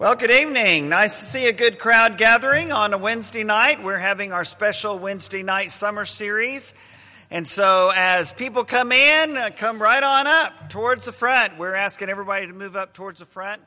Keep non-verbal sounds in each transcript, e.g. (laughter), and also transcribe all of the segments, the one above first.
Well, good evening. Nice to see a good crowd gathering on a Wednesday night. We're having our special Wednesday night summer series. And so, as people come in, uh, come right on up towards the front. We're asking everybody to move up towards the front.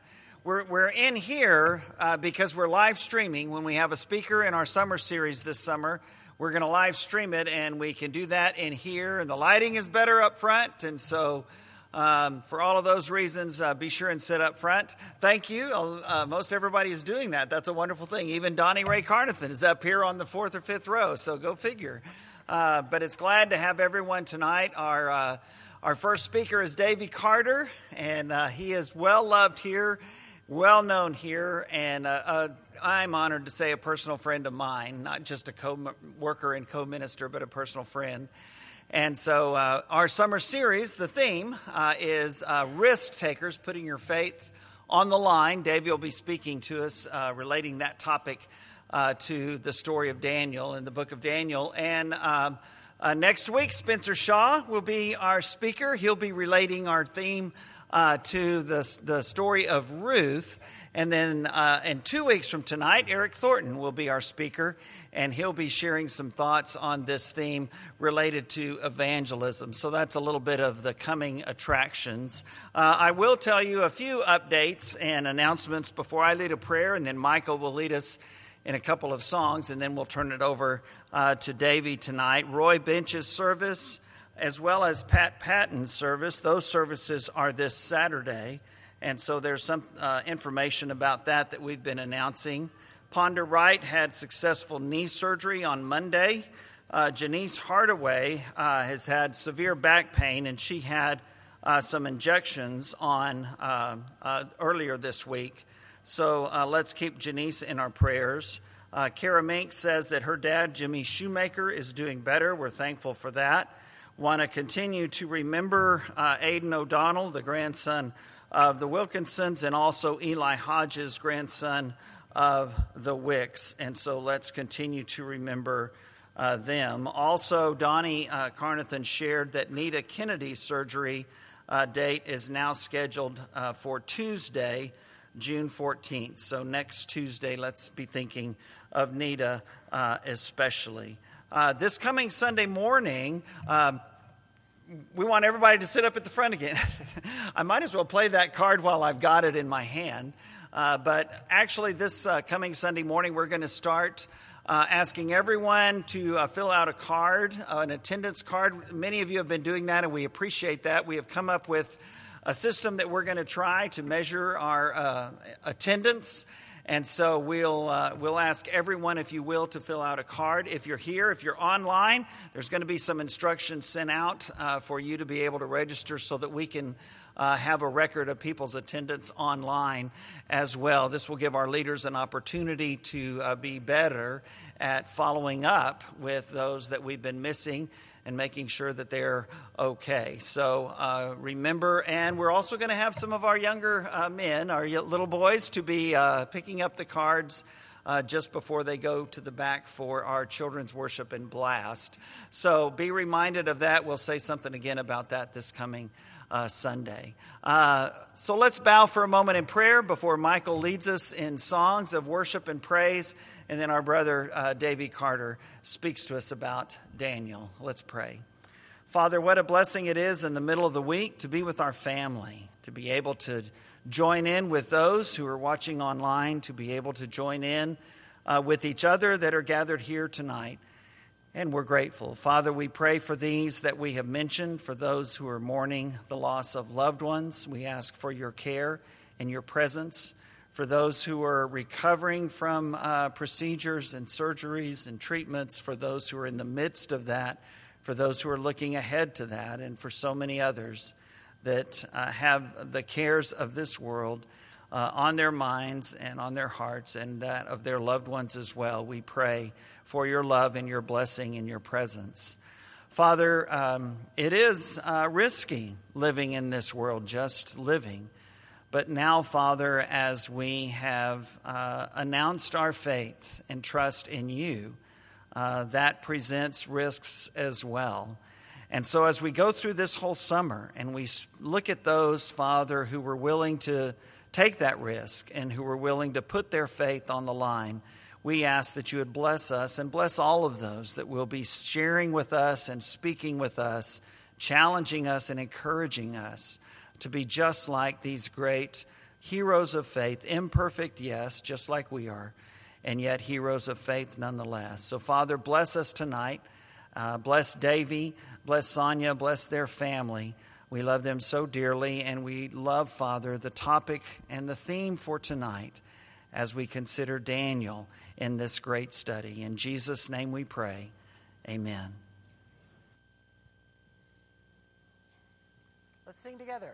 We're, we're in here uh, because we're live streaming. When we have a speaker in our summer series this summer, we're going to live stream it, and we can do that in here. And the lighting is better up front. And so, um, for all of those reasons, uh, be sure and sit up front. Thank you. Uh, most everybody is doing that. That's a wonderful thing. Even Donnie Ray Carnathan is up here on the fourth or fifth row, so go figure. Uh, but it's glad to have everyone tonight. Our, uh, our first speaker is Davy Carter, and uh, he is well loved here, well known here, and uh, I'm honored to say a personal friend of mine, not just a co worker and co minister, but a personal friend. And so, uh, our summer series, the theme uh, is uh, risk takers, putting your faith on the line. Davy will be speaking to us uh, relating that topic uh, to the story of Daniel in the book of Daniel. And um, uh, next week, Spencer Shaw will be our speaker. He'll be relating our theme to the, the story of Ruth. And then uh, in two weeks from tonight, Eric Thornton will be our speaker, and he'll be sharing some thoughts on this theme related to evangelism. So that's a little bit of the coming attractions. Uh, I will tell you a few updates and announcements before I lead a prayer, and then Michael will lead us in a couple of songs, and then we'll turn it over uh, to Davy tonight. Roy Bench's service, as well as Pat Patton's service, those services are this Saturday. And so there's some uh, information about that that we've been announcing. Ponder Wright had successful knee surgery on Monday. Uh, Janice Hardaway uh, has had severe back pain, and she had uh, some injections on uh, uh, earlier this week. So let's keep Janice in our prayers. Kara Mink says that her dad, Jimmy Shoemaker, is doing better. We're thankful for that. Want to continue to remember Aiden O'Donnell, the grandson of the Wilkinsons and also Eli Hodges, grandson of the Wicks. And so let's continue to remember uh, them. Also, Donnie uh, Carnathan shared that Nita Kennedy's surgery uh, date is now scheduled uh, for Tuesday, June 14th. So next Tuesday, let's be thinking of Nita uh, especially. Uh, this coming Sunday morning, um, we want everybody to sit up at the front again. (laughs) I might as well play that card while I've got it in my hand. Uh, but actually, this uh, coming Sunday morning, we're going to start uh, asking everyone to uh, fill out a card, uh, an attendance card. Many of you have been doing that, and we appreciate that. We have come up with a system that we're going to try to measure our uh, attendance and so we'll, uh, we'll ask everyone, if you will, to fill out a card. If you're here, if you're online, there's going to be some instructions sent out uh, for you to be able to register so that we can uh, have a record of people's attendance online as well. This will give our leaders an opportunity to uh, be better at following up with those that we've been missing and making sure that they're okay. So uh, remember, and we're also going to have some of our younger uh, men, our little boys, to be uh, picking up the cards. Uh, just before they go to the back for our children's worship and blast. So be reminded of that. We'll say something again about that this coming uh, Sunday. Uh, so let's bow for a moment in prayer before Michael leads us in songs of worship and praise, and then our brother uh, Davy Carter speaks to us about Daniel. Let's pray. Father, what a blessing it is in the middle of the week to be with our family, to be able to join in with those who are watching online, to be able to join in uh, with each other that are gathered here tonight. And we're grateful. Father, we pray for these that we have mentioned, for those who are mourning the loss of loved ones. We ask for your care and your presence. For those who are recovering from uh, procedures and surgeries and treatments, for those who are in the midst of that, for those who are looking ahead to that, and for so many others that uh, have the cares of this world uh, on their minds and on their hearts, and that of their loved ones as well. We pray for your love and your blessing and your presence. Father, um, it is uh, risky living in this world, just living. But now, Father, as we have uh, announced our faith and trust in you, uh, that presents risks as well. And so, as we go through this whole summer and we look at those, Father, who were willing to, take that risk and who are willing to put their faith on the line. We ask that you would bless us and bless all of those that will be sharing with us and speaking with us, challenging us and encouraging us to be just like these great heroes of faith, imperfect, yes, just like we are, and yet heroes of faith nonetheless. So, Father, bless us tonight. Uh, bless Davy, bless Sonia, bless their family. We love them so dearly, and we love, Father, the topic and the theme for tonight as we consider Daniel in this great study. In Jesus' name we pray. Amen. Let's sing together.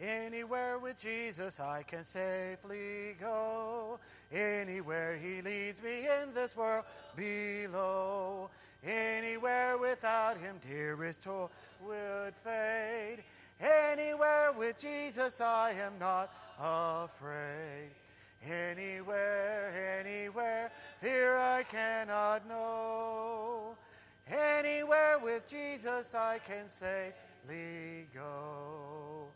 Anywhere with Jesus I can safely go. Anywhere he leads me in this world below. Anywhere without him, dearest toil would fade. Anywhere with Jesus I am not afraid. Anywhere, anywhere, fear I cannot know. Anywhere with Jesus I can safely go.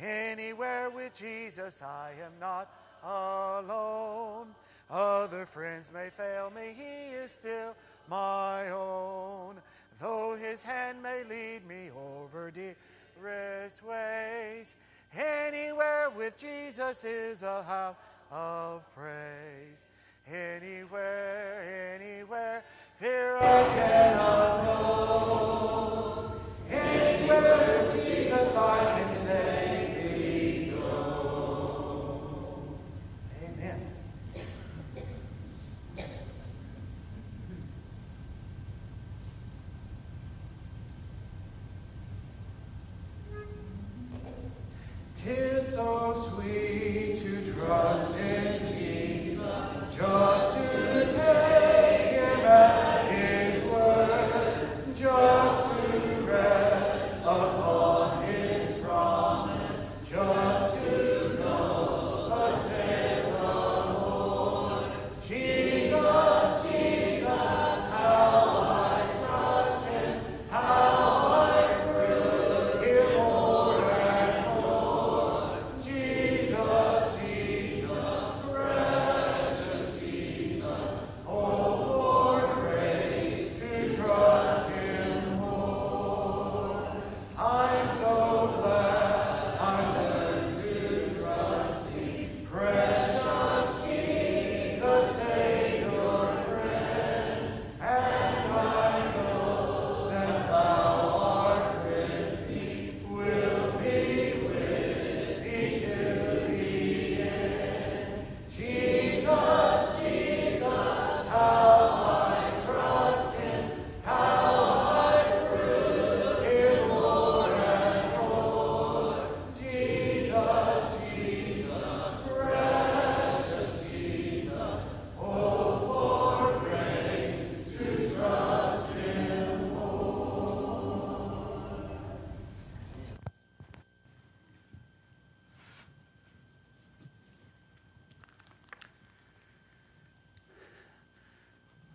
Anywhere with Jesus, I am not alone. Other friends may fail me, He is still my own. Though His hand may lead me over dearest ways, anywhere with Jesus is a house of praise. Anywhere, anywhere, fear I cannot know. Anywhere with Jesus I can say.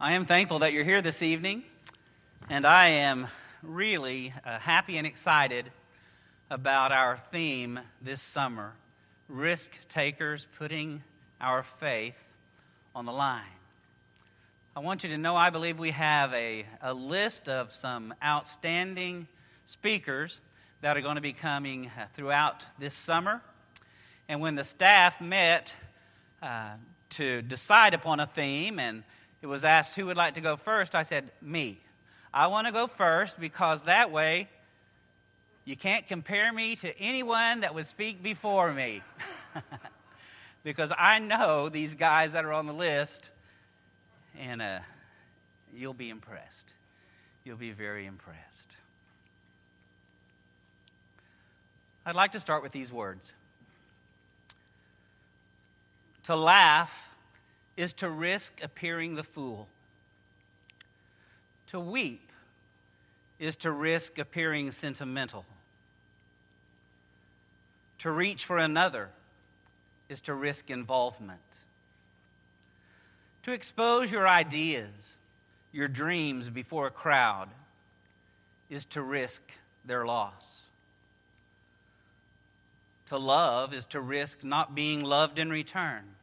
I am thankful that you're here this evening, and I am really uh, happy and excited about our theme this summer risk takers putting our faith on the line. I want you to know I believe we have a, a list of some outstanding speakers that are going to be coming uh, throughout this summer. And when the staff met uh, to decide upon a theme, and it was asked who would like to go first, I said, Me. I want to go first because that way you can't compare me to anyone that would speak before me. (laughs) because I know these guys that are on the list, and uh, you'll be impressed. You'll be very impressed. I'd like to start with these words. To laugh is to risk appearing the fool. To weep is to risk appearing sentimental. To reach for another is to risk involvement. To expose your ideas, your dreams before a crowd is to risk their loss. To love is to risk not being loved in return.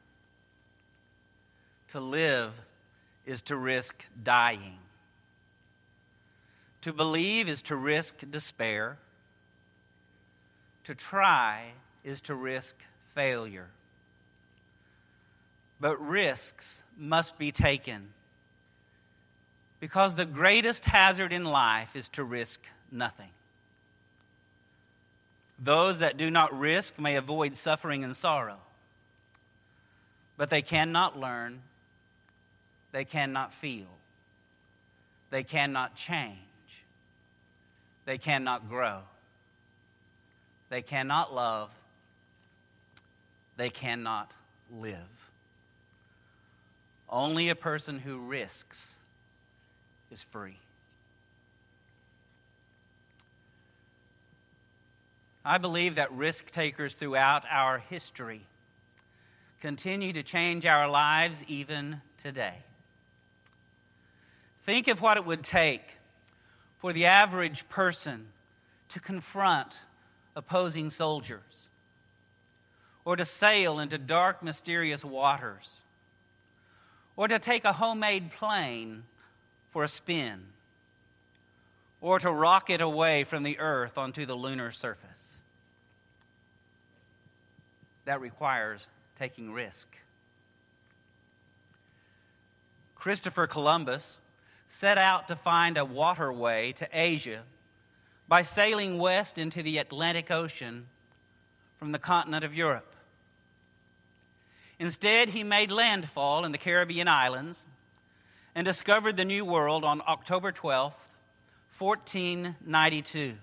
To live is to risk dying. To believe is to risk despair. To try is to risk failure. But risks must be taken because the greatest hazard in life is to risk nothing. Those that do not risk may avoid suffering and sorrow, but they cannot learn, they cannot feel, they cannot change, they cannot grow, they cannot love, they cannot live. Only a person who risks is free. I believe that risk takers throughout our history continue to change our lives even today. Think of what it would take for the average person to confront opposing soldiers or to sail into dark, mysterious waters or to take a homemade plane for a spin or to rocket away from the earth onto the lunar surface that requires taking risk. Christopher Columbus set out to find a waterway to Asia by sailing west into the Atlantic Ocean from the continent of Europe. Instead, he made landfall in the Caribbean islands and discovered the New World on October 12, 1492.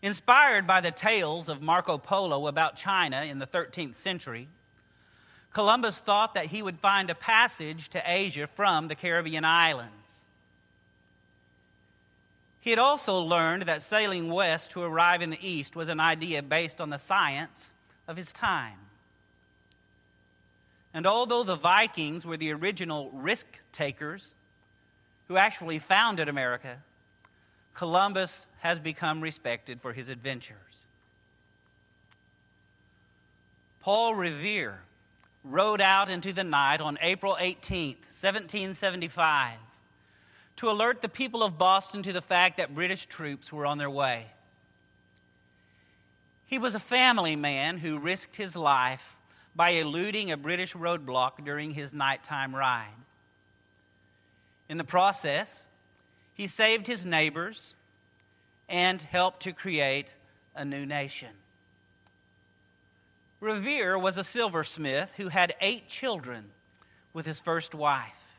Inspired by the tales of Marco Polo about China in the 13th century, Columbus thought that he would find a passage to Asia from the Caribbean islands. He had also learned that sailing west to arrive in the east was an idea based on the science of his time. And although the Vikings were the original risk takers who actually founded America, Columbus has become respected for his adventures. Paul Revere rode out into the night on April 18, 1775, to alert the people of Boston to the fact that British troops were on their way. He was a family man who risked his life by eluding a British roadblock during his nighttime ride. In the process, he saved his neighbors and helped to create a new nation. Revere was a silversmith who had eight children with his first wife.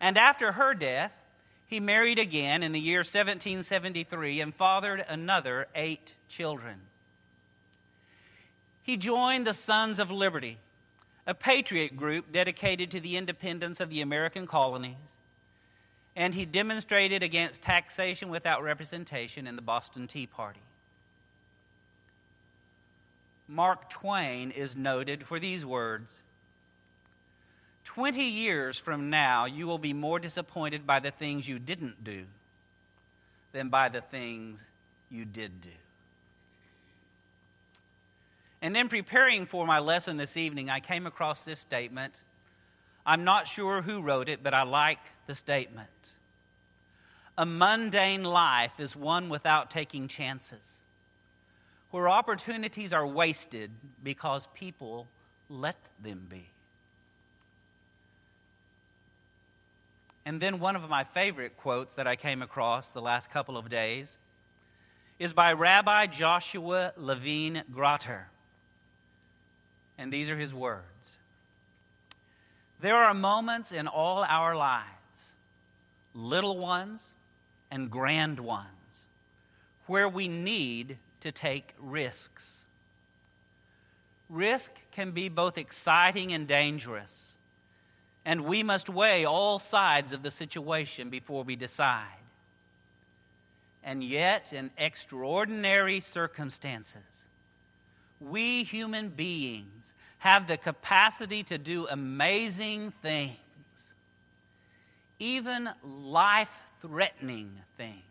And after her death, he married again in the year 1773 and fathered another eight children. He joined the Sons of Liberty, a patriot group dedicated to the independence of the American colonies and he demonstrated against taxation without representation in the Boston Tea Party. Mark Twain is noted for these words 20 years from now, you will be more disappointed by the things you didn't do than by the things you did do. And in preparing for my lesson this evening, I came across this statement. I'm not sure who wrote it, but I like the statement. A mundane life is one without taking chances, where opportunities are wasted because people let them be. And then one of my favorite quotes that I came across the last couple of days is by Rabbi Joshua Levine Grater. And these are his words There are moments in all our lives, little ones and grand ones where we need to take risks. Risk can be both exciting and dangerous, and we must weigh all sides of the situation before we decide. And yet, in extraordinary circumstances, we human beings have the capacity to do amazing things, even life threatening things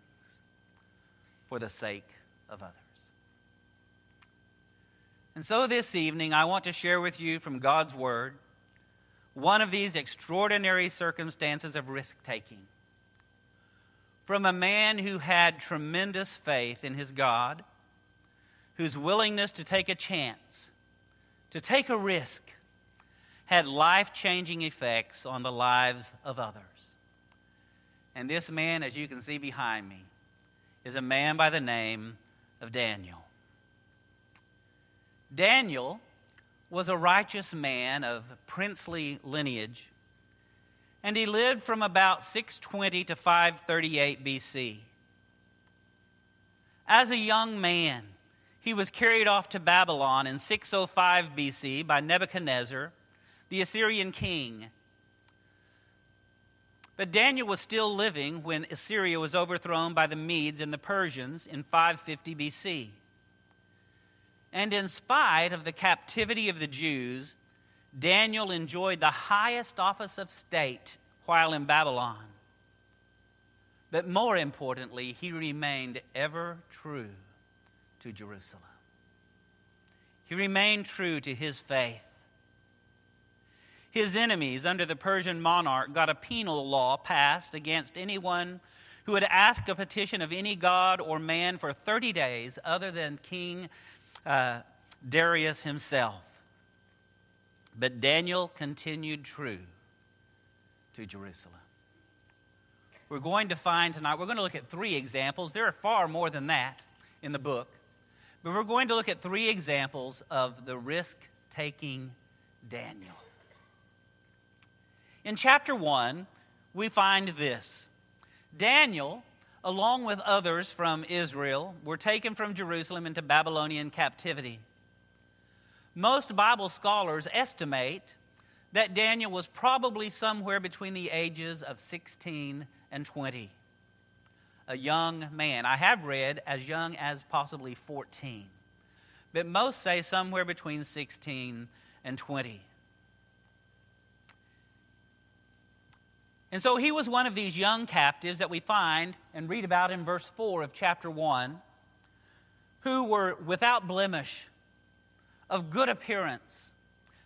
for the sake of others. And so this evening, I want to share with you from God's Word one of these extraordinary circumstances of risk taking. From a man who had tremendous faith in his God, whose willingness to take a chance, to take a risk, had life changing effects on the lives of others. And this man, as you can see behind me, is a man by the name of Daniel. Daniel was a righteous man of princely lineage, and he lived from about 620 to 538 BC. As a young man, he was carried off to Babylon in 605 BC by Nebuchadnezzar, the Assyrian king. But Daniel was still living when Assyria was overthrown by the Medes and the Persians in 550 BC. And in spite of the captivity of the Jews, Daniel enjoyed the highest office of state while in Babylon. But more importantly, he remained ever true to Jerusalem. He remained true to his faith. His enemies under the Persian monarch got a penal law passed against anyone who would ask a petition of any god or man for 30 days other than King uh, Darius himself. But Daniel continued true to Jerusalem. We're going to find tonight, we're going to look at three examples. There are far more than that in the book. But we're going to look at three examples of the risk taking Daniel. In chapter 1, we find this Daniel along with others from Israel, were taken from Jerusalem into Babylonian captivity. Most Bible scholars estimate that Daniel was probably somewhere between the ages of 16 and 20. A young man. I have read as young as possibly 14, but most say somewhere between 16 and 20. And so he was one of these young captives that we find and read about in verse 4 of chapter 1 who were without blemish, of good appearance,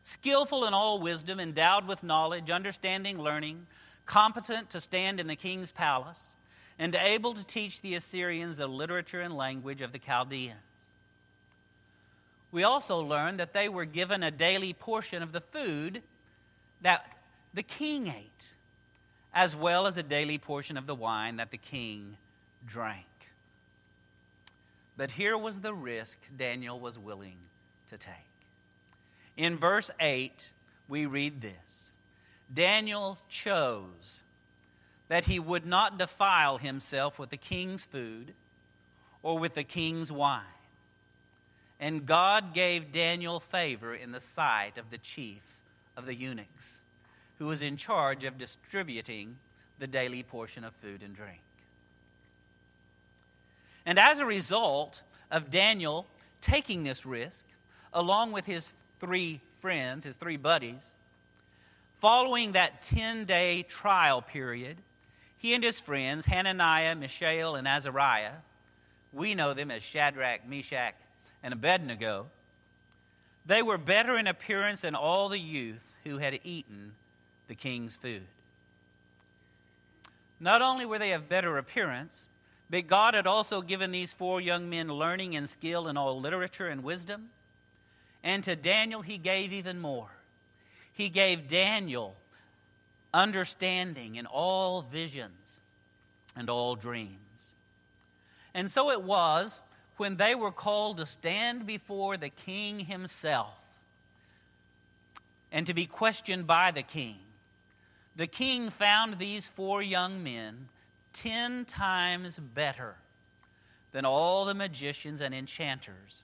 skillful in all wisdom, endowed with knowledge, understanding, learning, competent to stand in the king's palace, and able to teach the Assyrians the literature and language of the Chaldeans. We also learn that they were given a daily portion of the food that the king ate as well as a daily portion of the wine that the king drank. But here was the risk Daniel was willing to take. In verse 8, we read this Daniel chose that he would not defile himself with the king's food or with the king's wine. And God gave Daniel favor in the sight of the chief of the eunuchs who was in charge of distributing the daily portion of food and drink. And as a result of Daniel taking this risk, along with his three friends, his three buddies, following that 10 day trial period, he and his friends, Hananiah, Mishael, and Azariah, we know them as Shadrach, Meshach, and Abednego, they were better in appearance than all the youth who had eaten the king's food. Not only were they of better appearance, but God had also given these four young men learning and skill in all literature and wisdom. And to Daniel, he gave even more. He gave Daniel understanding in all visions and all dreams. And so it was when they were called to stand before the king himself and to be questioned by the king the king found these four young men ten times better than all the magicians and enchanters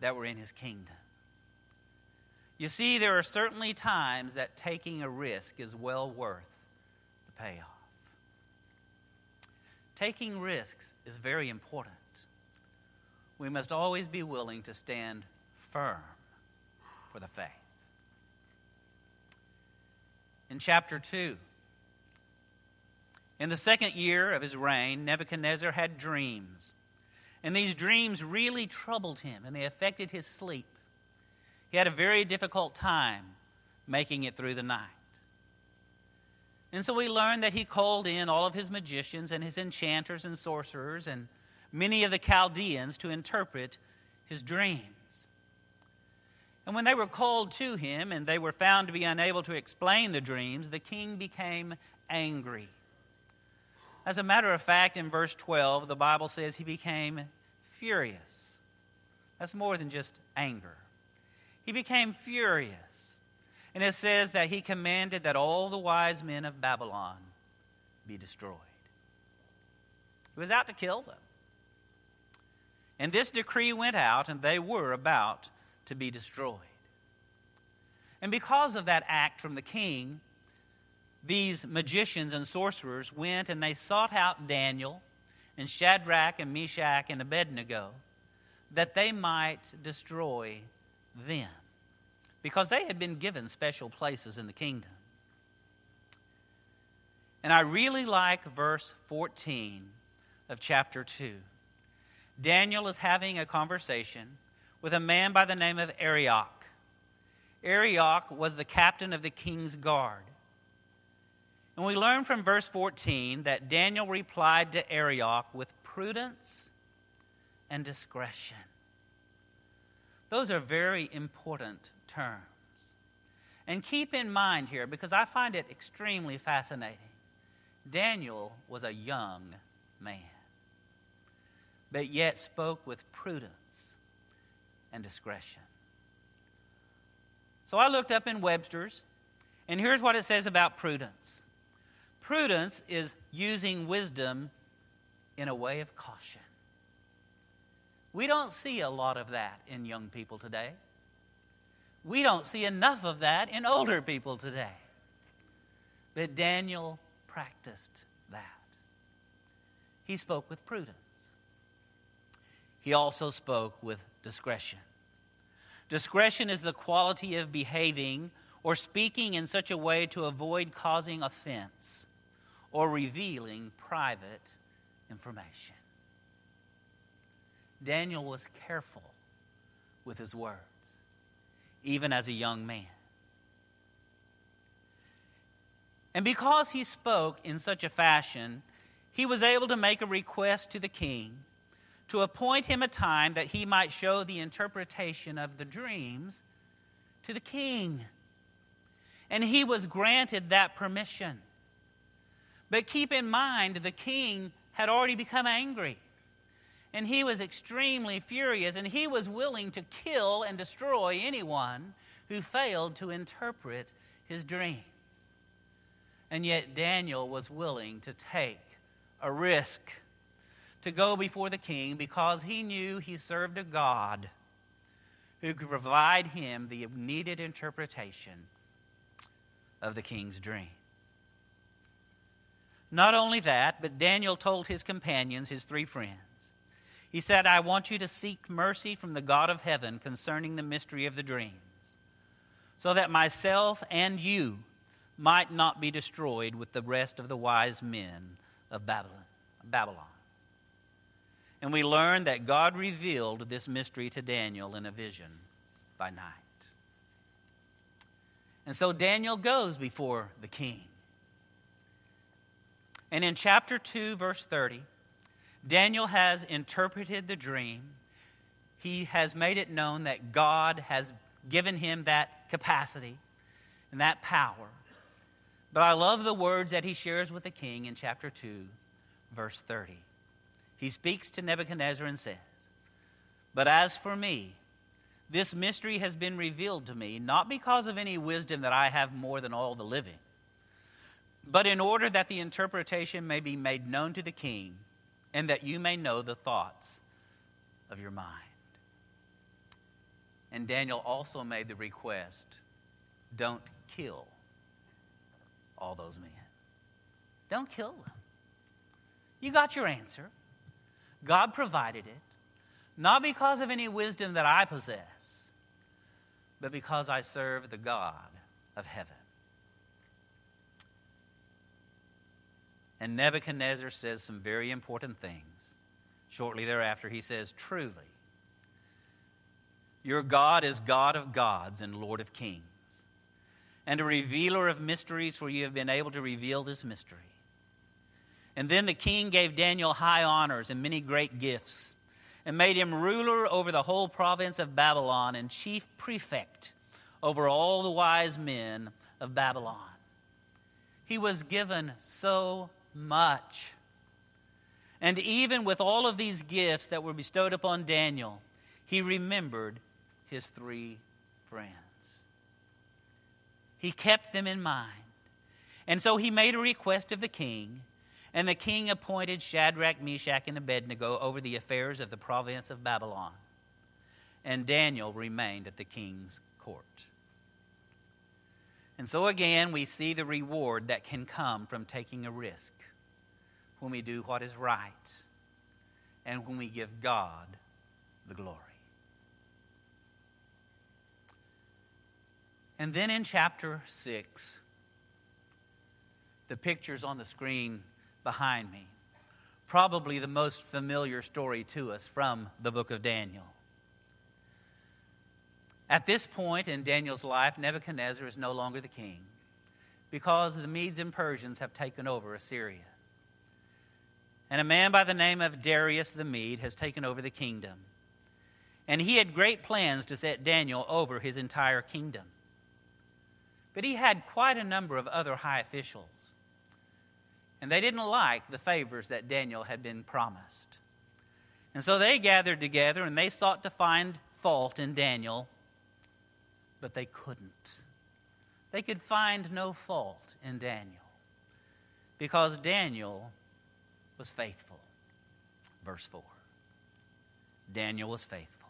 that were in his kingdom. You see, there are certainly times that taking a risk is well worth the payoff. Taking risks is very important. We must always be willing to stand firm for the faith in chapter 2. In the second year of his reign, Nebuchadnezzar had dreams. And these dreams really troubled him and they affected his sleep. He had a very difficult time making it through the night. And so we learn that he called in all of his magicians and his enchanters and sorcerers and many of the Chaldeans to interpret his dreams. And when they were called to him and they were found to be unable to explain the dreams, the king became angry. As a matter of fact, in verse 12, the Bible says he became furious. That's more than just anger. He became furious. And it says that he commanded that all the wise men of Babylon be destroyed. He was out to kill them. And this decree went out, and they were about to be destroyed. And because of that act from the king, these magicians and sorcerers went and they sought out Daniel and Shadrach and Meshach and Abednego that they might destroy them because they had been given special places in the kingdom. And I really like verse 14 of chapter 2. Daniel is having a conversation with a man by the name of Arioch. Arioch was the captain of the king's guard. And we learn from verse 14 that Daniel replied to Arioch with prudence and discretion. Those are very important terms. And keep in mind here, because I find it extremely fascinating, Daniel was a young man, but yet spoke with prudence and discretion. So I looked up in Webster's, and here's what it says about prudence prudence is using wisdom in a way of caution. We don't see a lot of that in young people today. We don't see enough of that in older people today. But Daniel practiced that. He spoke with prudence, he also spoke with discretion. Discretion is the quality of behaving or speaking in such a way to avoid causing offense or revealing private information. Daniel was careful with his words even as a young man. And because he spoke in such a fashion, he was able to make a request to the king to appoint him a time that he might show the interpretation of the dreams to the king. And he was granted that permission. But keep in mind, the king had already become angry and he was extremely furious, and he was willing to kill and destroy anyone who failed to interpret his dreams. And yet, Daniel was willing to take a risk to go before the king because he knew he served a God who could provide him the needed interpretation of the king's dream. Not only that, but Daniel told his companions, his three friends, he said, I want you to seek mercy from the God of heaven concerning the mystery of the dreams, so that myself and you might not be destroyed with the rest of the wise men of Babylon. Babylon. And we learn that God revealed this mystery to Daniel in a vision by night. And so Daniel goes before the king. And in chapter 2, verse 30, Daniel has interpreted the dream. He has made it known that God has given him that capacity and that power. But I love the words that he shares with the king in chapter 2, verse 30. He speaks to Nebuchadnezzar and says, But as for me, this mystery has been revealed to me, not because of any wisdom that I have more than all the living, but in order that the interpretation may be made known to the king and that you may know the thoughts of your mind. And Daniel also made the request don't kill all those men. Don't kill them. You got your answer. God provided it, not because of any wisdom that I possess, but because I serve the God of heaven. And Nebuchadnezzar says some very important things. Shortly thereafter, he says, Truly, Your God is God of gods and Lord of kings, and a revealer of mysteries, for you have been able to reveal this mystery. And then the king gave Daniel high honors and many great gifts, and made him ruler over the whole province of Babylon and chief prefect over all the wise men of Babylon. He was given so much. And even with all of these gifts that were bestowed upon Daniel, he remembered his three friends. He kept them in mind. And so he made a request of the king, and the king appointed Shadrach, Meshach, and Abednego over the affairs of the province of Babylon. And Daniel remained at the king's court. And so again, we see the reward that can come from taking a risk when we do what is right and when we give God the glory. And then in chapter 6, the pictures on the screen behind me, probably the most familiar story to us from the book of Daniel. At this point in Daniel's life, Nebuchadnezzar is no longer the king because the Medes and Persians have taken over Assyria. And a man by the name of Darius the Mede has taken over the kingdom. And he had great plans to set Daniel over his entire kingdom. But he had quite a number of other high officials. And they didn't like the favors that Daniel had been promised. And so they gathered together and they sought to find fault in Daniel, but they couldn't. They could find no fault in Daniel because Daniel was faithful. Verse 4. Daniel was faithful.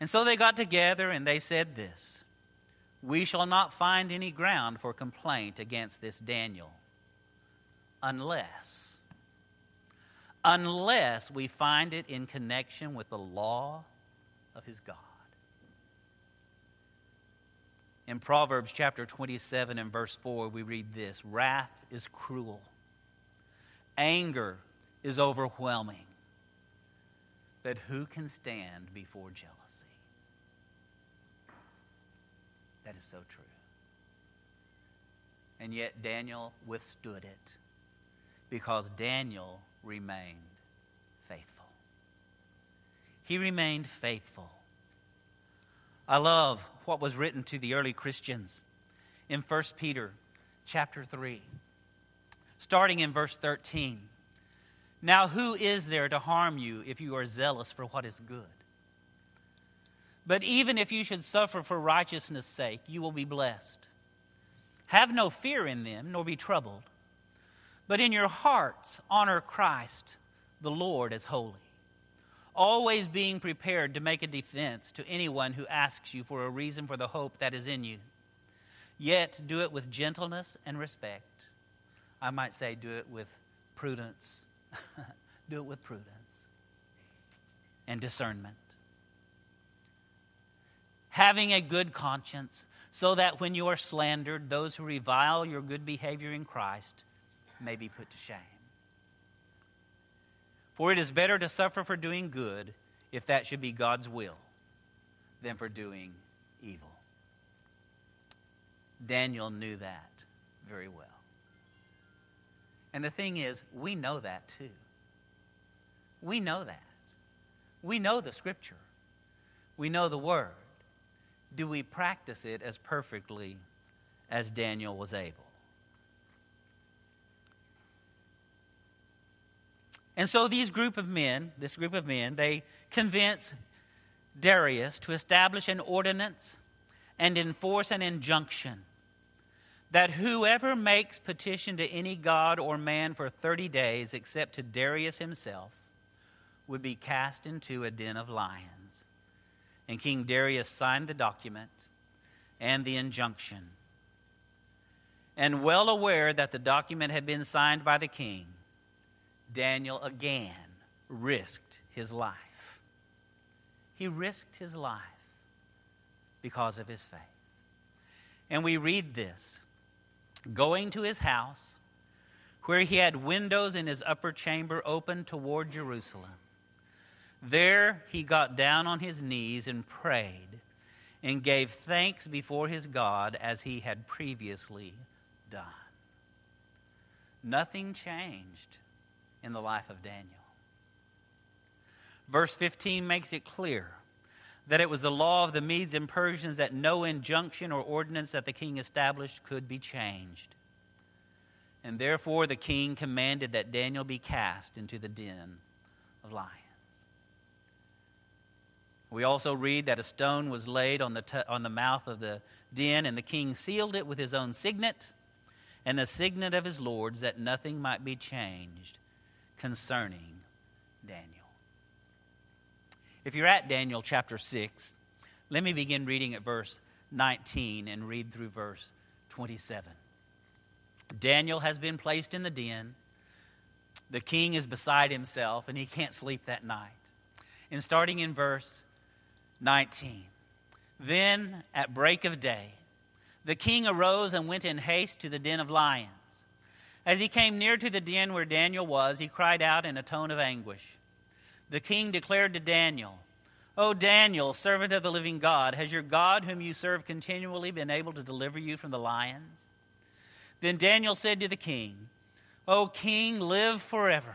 And so they got together and they said this we shall not find any ground for complaint against this Daniel unless unless we find it in connection with the law of his God. In Proverbs chapter 27 and verse 4, we read this Wrath is cruel, anger is overwhelming, but who can stand before jealousy? That is so true. And yet Daniel withstood it because Daniel remained faithful. He remained faithful. I love what was written to the early Christians in 1 Peter chapter 3, starting in verse 13. Now, who is there to harm you if you are zealous for what is good? But even if you should suffer for righteousness' sake, you will be blessed. Have no fear in them, nor be troubled. But in your hearts, honor Christ, the Lord, as holy, always being prepared to make a defense to anyone who asks you for a reason for the hope that is in you. Yet do it with gentleness and respect. I might say, do it with prudence. (laughs) do it with prudence and discernment having a good conscience, so that when you are slandered, those who revile your good behavior in Christ may be put to shame. For it is better to suffer for doing good, if that should be God's will, than for doing evil. Daniel knew that very well. And the thing is, we know that too. We know that. We know the Scripture, we know the Word do we practice it as perfectly as Daniel was able? And so these group of men, this group of men, they convince Darius to establish an ordinance and enforce an injunction that whoever makes petition to any god or man for 30 days except to Darius himself would be cast into a den of lions. And King Darius signed the document and the injunction. And well aware that the document had been signed by the king, Daniel again risked his life. He risked his life because of his faith. And we read this going to his house, where he had windows in his upper chamber open toward Jerusalem There he got down on his knees and prayed and gave thanks before his God as he had previously done. Nothing changed in the life of Daniel. Verse 15 makes it clear that it was the law of the Medes and Persians that no injunction or ordinance that the king established could be changed. And therefore the king commanded that Daniel be cast into the den of lions. We also read that a stone was laid on the, t- on the mouth of the den, and the king sealed it with his own signet and the signet of his lords, that nothing might be changed concerning Daniel. If you're at Daniel chapter 6, let me begin reading at verse 19 and read through verse 27. Daniel has been placed in the den. The king is beside himself, and he can't sleep that night. And starting in verse 19. Then at break of day, the king arose and went in haste to the den of lions. As he came near to the den where Daniel was, he cried out in a tone of anguish. The king declared to Daniel, O Daniel, servant of the living God, has your God, whom you serve continually, been able to deliver you from the lions? Then Daniel said to the king, O king, live forever.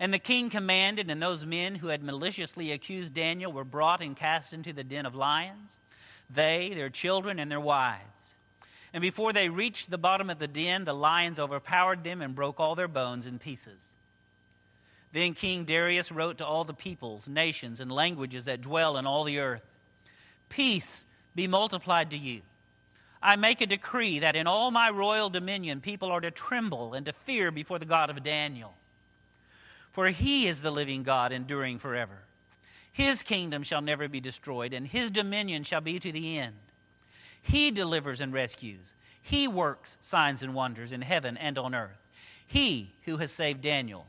And the king commanded, and those men who had maliciously accused Daniel were brought and cast into the den of lions, they, their children, and their wives. And before they reached the bottom of the den, the lions overpowered them and broke all their bones in pieces. Then King Darius wrote to all the peoples, nations, and languages that dwell in all the earth Peace be multiplied to you. I make a decree that in all my royal dominion people are to tremble and to fear before the God of Daniel for he is the living God, enduring forever. His kingdom shall never be destroyed, and his dominion shall be to the end. He delivers and rescues. He works signs and wonders in heaven and on earth. He who has saved Daniel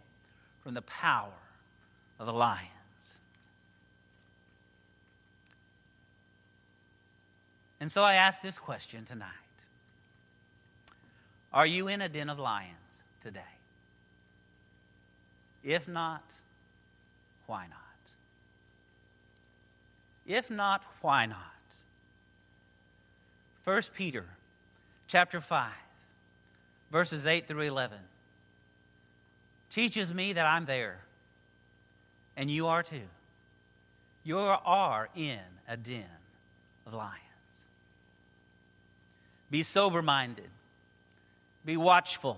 from the power of the lions. And so I ask this question tonight Are you in a den of lions today? If not, why not? If not, why not? 1 Peter chapter 5 verses 8 through 11 teaches me that I'm there and you are too. You are in a den of lions. Be sober minded. Be watchful.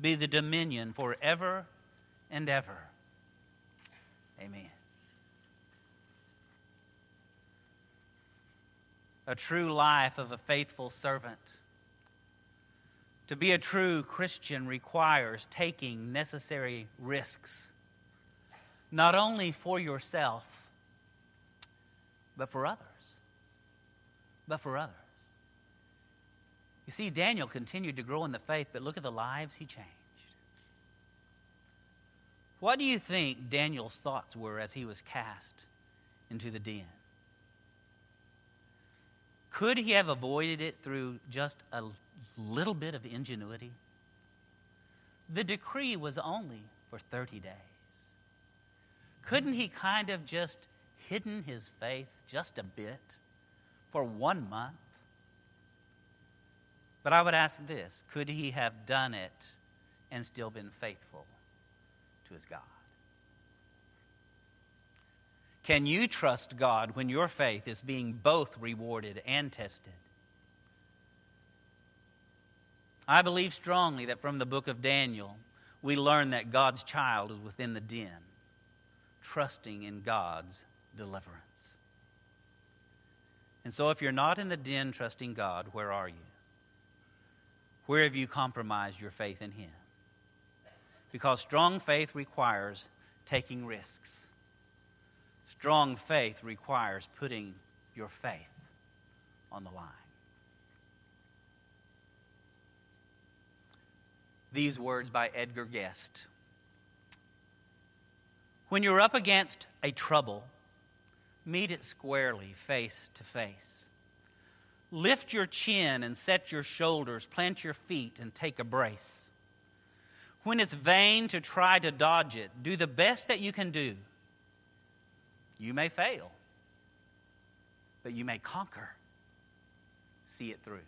be the dominion forever and ever. Amen. A true life of a faithful servant. To be a true Christian requires taking necessary risks, not only for yourself, but for others. But for others. You see, Daniel continued to grow in the faith, but look at the lives he changed. What do you think Daniel's thoughts were as he was cast into the den? Could he have avoided it through just a little bit of ingenuity? The decree was only for 30 days. Couldn't he kind of just hidden his faith just a bit for one month? But I would ask this could he have done it and still been faithful to his God? Can you trust God when your faith is being both rewarded and tested? I believe strongly that from the book of Daniel, we learn that God's child is within the den, trusting in God's deliverance. And so, if you're not in the den trusting God, where are you? Where have you compromised your faith in Him? Because strong faith requires taking risks. Strong faith requires putting your faith on the line. these words by Edgar Guest. When you're up against a trouble, meet it squarely, face to face. Lift your chin and set your shoulders, plant your feet and take a brace. When it's vain to try to dodge it, do the best that you can do. You may fail, but you may conquer. See it through.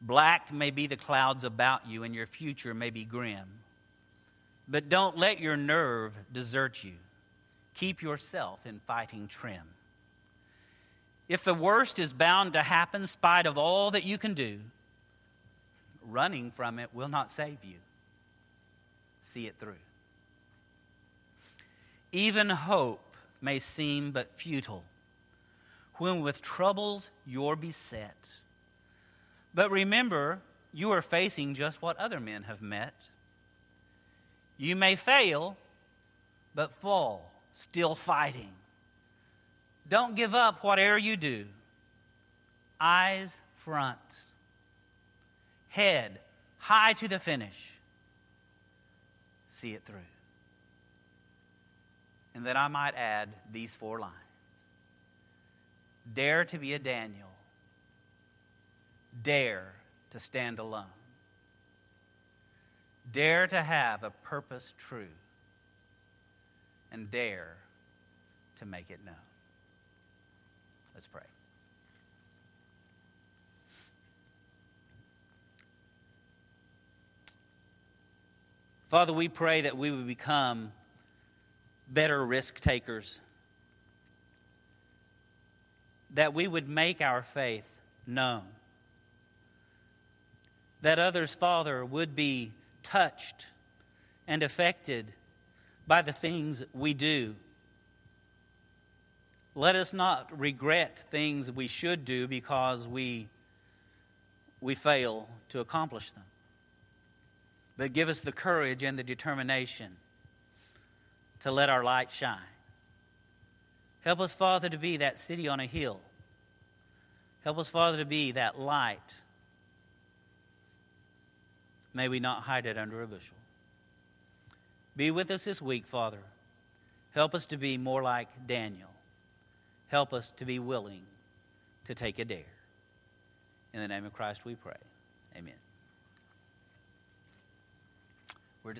Black may be the clouds about you, and your future may be grim. But don't let your nerve desert you. Keep yourself in fighting trim. If the worst is bound to happen, spite of all that you can do, running from it will not save you. See it through. Even hope may seem but futile when with troubles you're beset. But remember, you are facing just what other men have met. You may fail, but fall, still fighting. Don't give up whatever you do. Eyes front, head high to the finish. See it through. And then I might add these four lines Dare to be a Daniel dare to stand alone. Dare to have a purpose true. And dare to make it known. Let's pray. Father, we pray that we would become better risk takers, that we would make our faith known that others, Father, would be touched and affected by the things we do. Let us not regret things we should do because we, we fail to accomplish them. But give us the courage and the determination to let our light shine. Help us, Father, to be that city on a hill. Help us, Father, to be that light May we not hide it under a bushel. Be with us this week, Father. Help us to be more like Daniel. Help us to be willing to take a dare. In the name of Christ we pray. Amen. We're